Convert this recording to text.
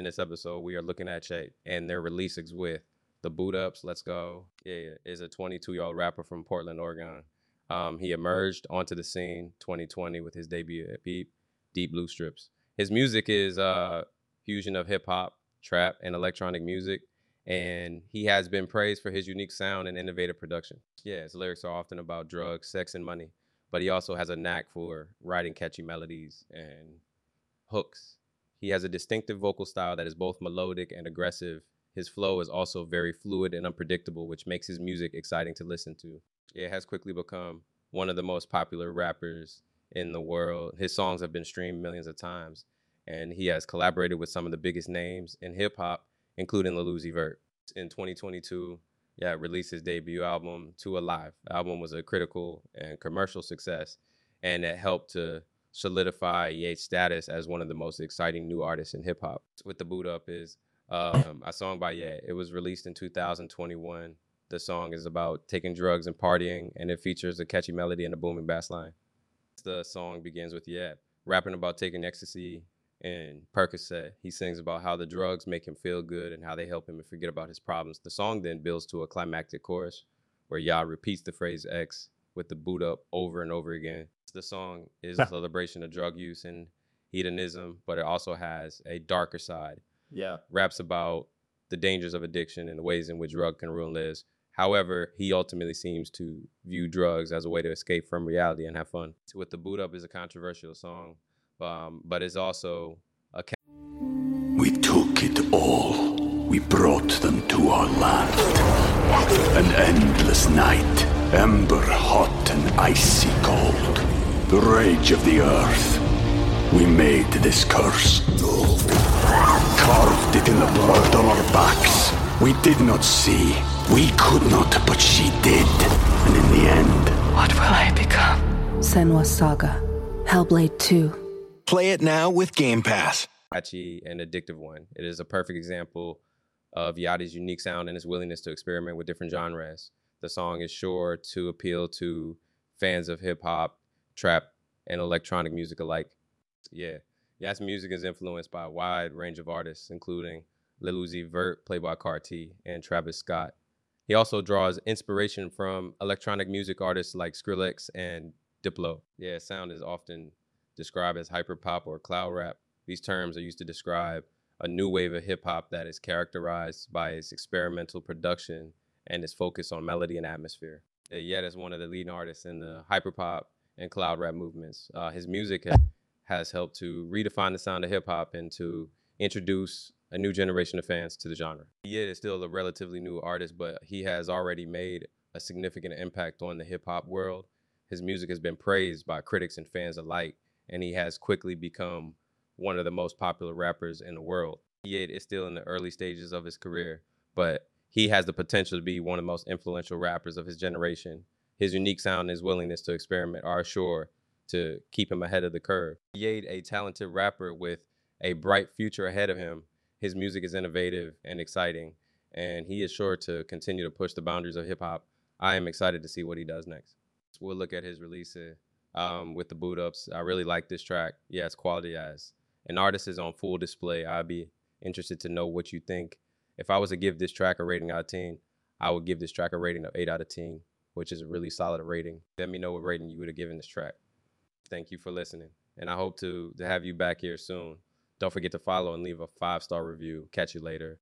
In this episode, we are looking at Che and their releases with the Boot Ups. Let's go. Yeah, yeah. is a 22 year old rapper from Portland, Oregon. Um, he emerged onto the scene 2020 with his debut Deep Blue Strips. His music is a fusion of hip hop, trap, and electronic music, and he has been praised for his unique sound and innovative production. Yeah, his lyrics are often about drugs, sex, and money, but he also has a knack for writing catchy melodies and hooks. He has a distinctive vocal style that is both melodic and aggressive. His flow is also very fluid and unpredictable, which makes his music exciting to listen to. It has quickly become one of the most popular rappers in the world. His songs have been streamed millions of times, and he has collaborated with some of the biggest names in hip hop, including Lil Uzi Vert. In 2022, Yeat, released his debut album, 2 Alivë. The album was a critical and commercial success, and it helped to solidify Yeat's status as one of the most exciting new artists in hip hop. With the boot up is um, a song by Yeat. It was released in 2021. The song is about taking drugs and partying, and it features a catchy melody and a booming bass line. The song begins with Yeat rapping about taking ecstasy and Percocet. He sings about how the drugs make him feel good and how they help him forget about his problems. The song then builds to a climactic chorus where Yeat repeats the phrase X with the boot up over and over again. The song is a celebration of drug use and hedonism, but it also has a darker side. Yeat. Raps about the dangers of addiction and the ways in which drug can ruin lives. However, he ultimately seems to view drugs as a way to escape from reality and have fun. With the boot up is a controversial song, um, but it's also a we took it all. We brought them to our land. An endless night, ember hot and icy cold. The rage of the earth. We made this curse. Carved it in the blood on our backs. We did not see. We could not, but she did. And in the end, What will I become? Senua's Saga. Hellblade 2. Play it now with Game Pass. catchy and addictive one. It is a perfect example of Yachty's unique sound and his willingness to experiment with different genres. The song is sure to appeal to fans of hip hop, trap, and electronic music alike. Yeah, Yachty's music is influenced by a wide range of artists, including Lil Uzi Vert, Playboi Carti, and Travis Scott. He also draws inspiration from electronic music artists like Skrillex and Diplo. Yeah, sound is often described as hyperpop or cloud rap. These terms are used to describe a new wave of hip hop that is characterized by its experimental production and its focus on melody and atmosphere. Yeat is one of the leading artists in the hyperpop and cloud rap movements. Uh, his music ha- has helped to redefine the sound of hip hop and to introduce a new generation of fans to the genre. Yeat is still a relatively new artist, but he has already made a significant impact on the hip hop world. His music has been praised by critics and fans alike, and he has quickly become one of the most popular rappers in the world. Yeat is still in the early stages of his career, but he has the potential to be one of the most influential rappers of his generation. His unique sound and his willingness to experiment are sure to keep him ahead of the curve. Yeat, a talented rapper with a bright future ahead of him, his music is innovative and exciting, and he is sure to continue to push the boundaries of hip hop. I am excited to see what he does next. We'll look at his releases um, with the boot ups. I really like this track. Yeah, it's quality as an artist is on full display. I'd be interested to know what you think. If I was to give this track a rating out of 10, I would give this track a rating of 8 out of 10, which is a really solid rating. Let me know what rating you would have given this track. Thank you for listening, and I hope to, to have you back here soon. Don't forget to follow and leave a five star review. Catch you later.